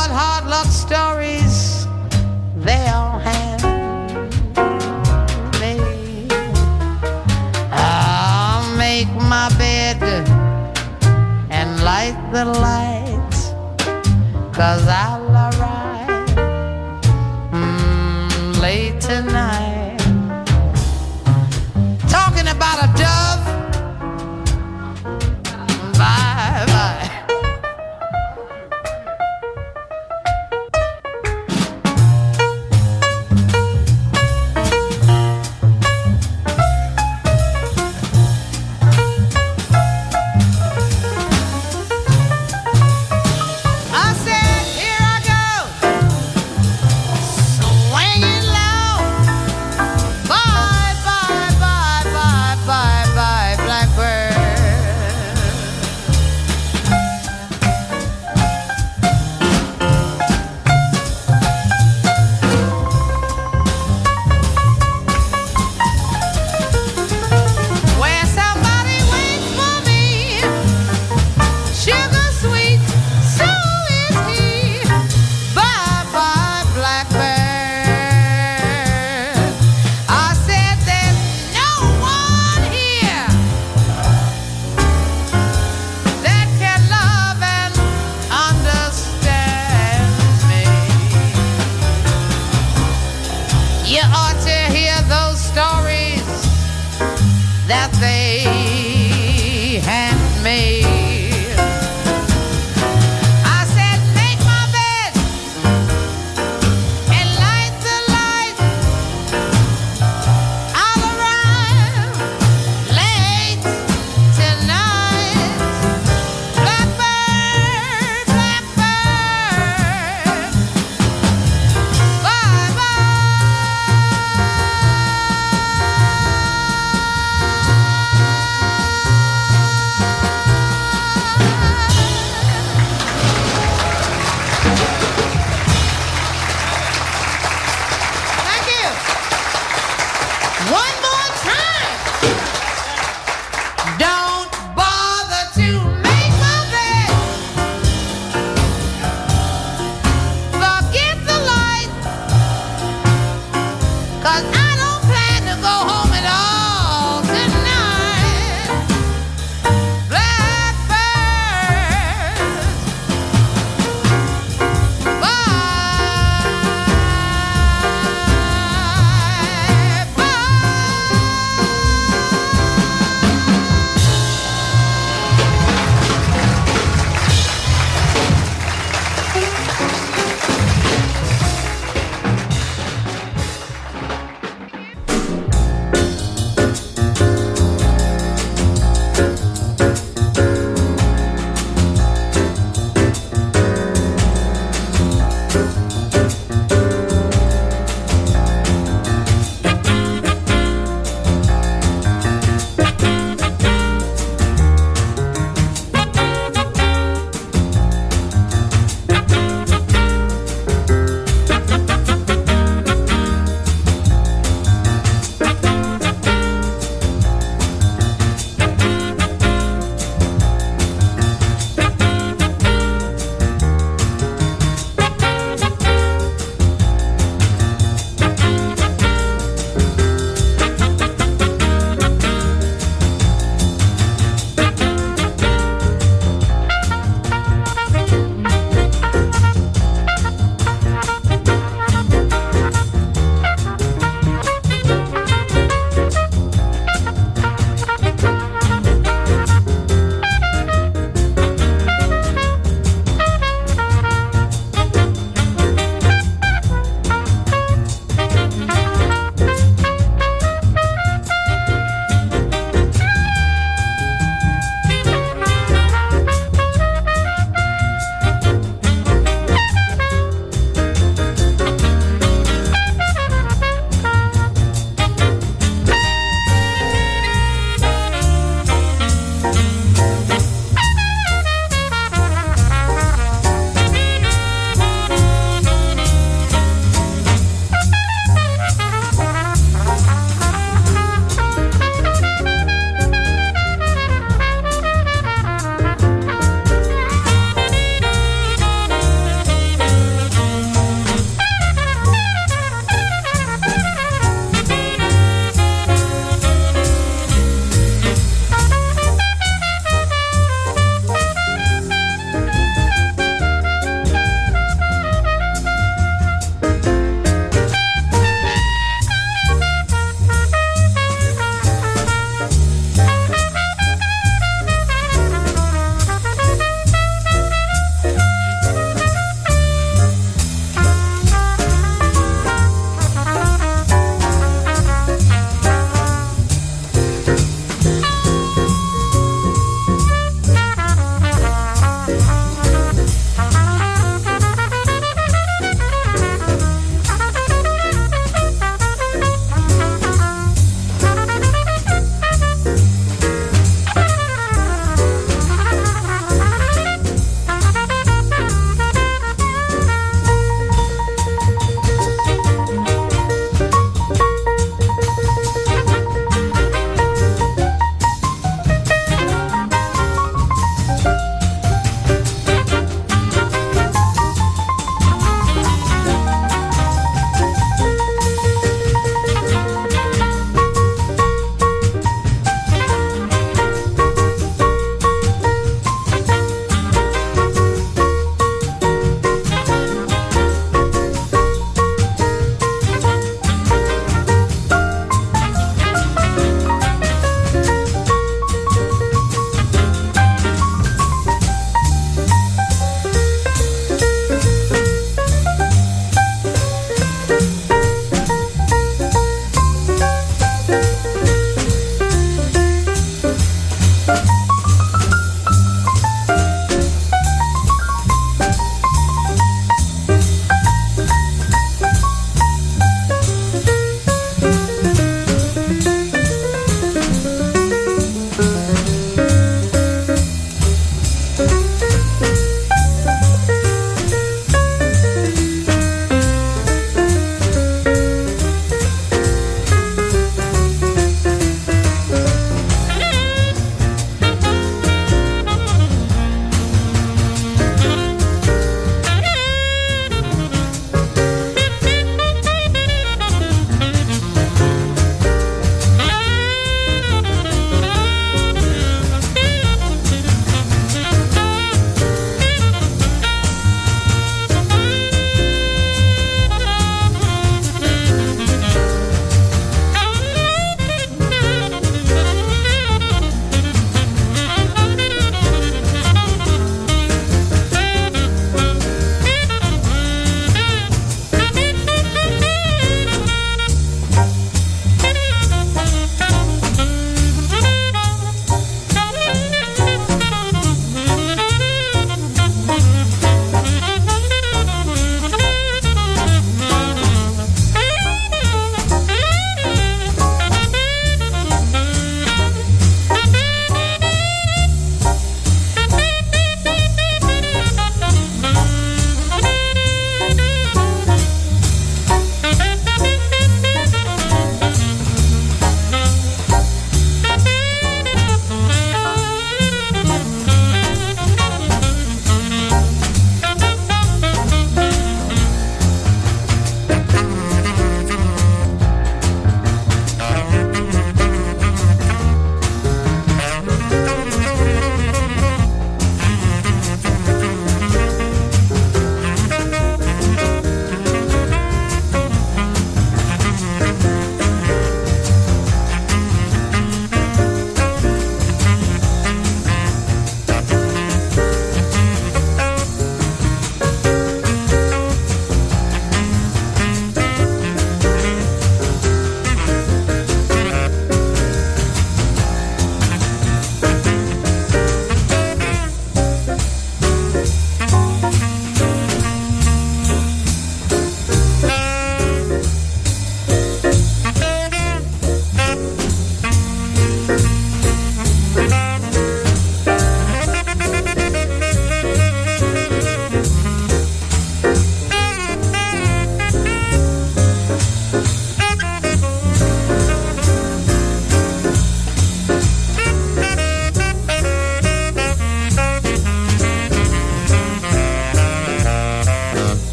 What hard luck stories they all have made. I'll make my bed and light the lights, cause I'll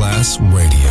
Masterclass Radio,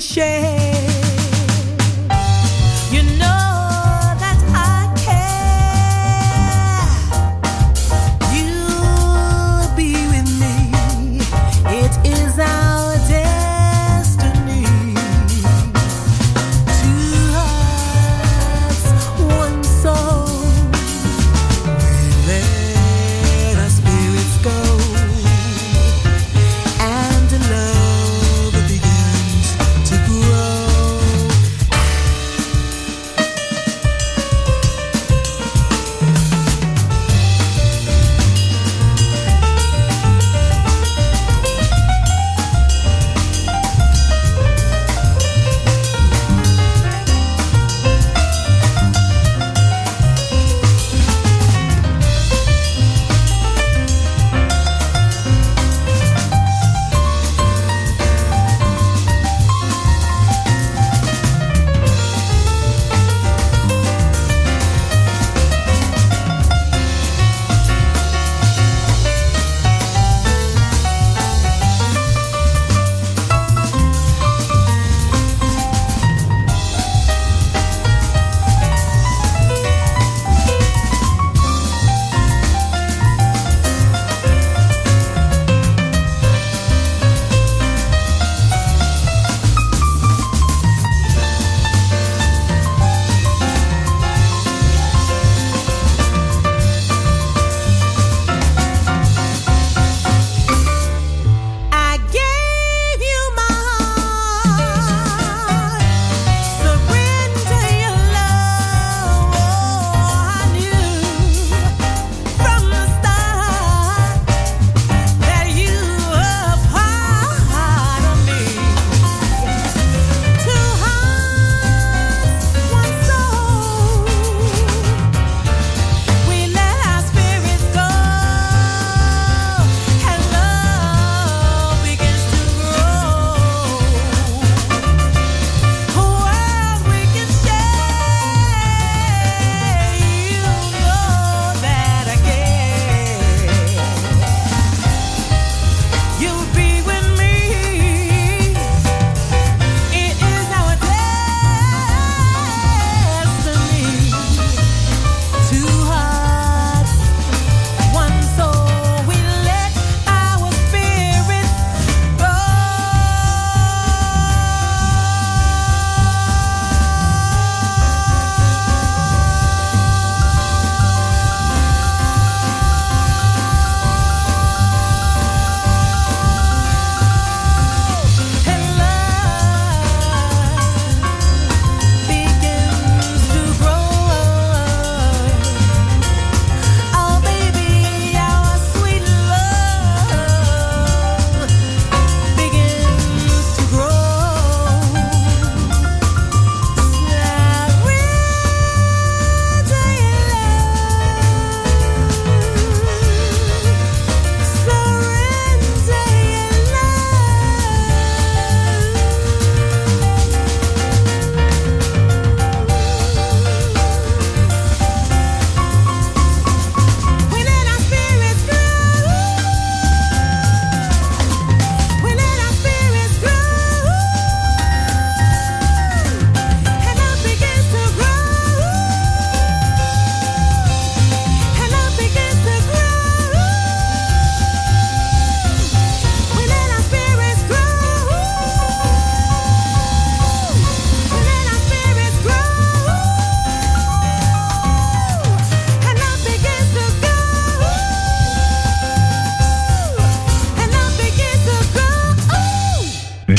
share.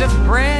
Crust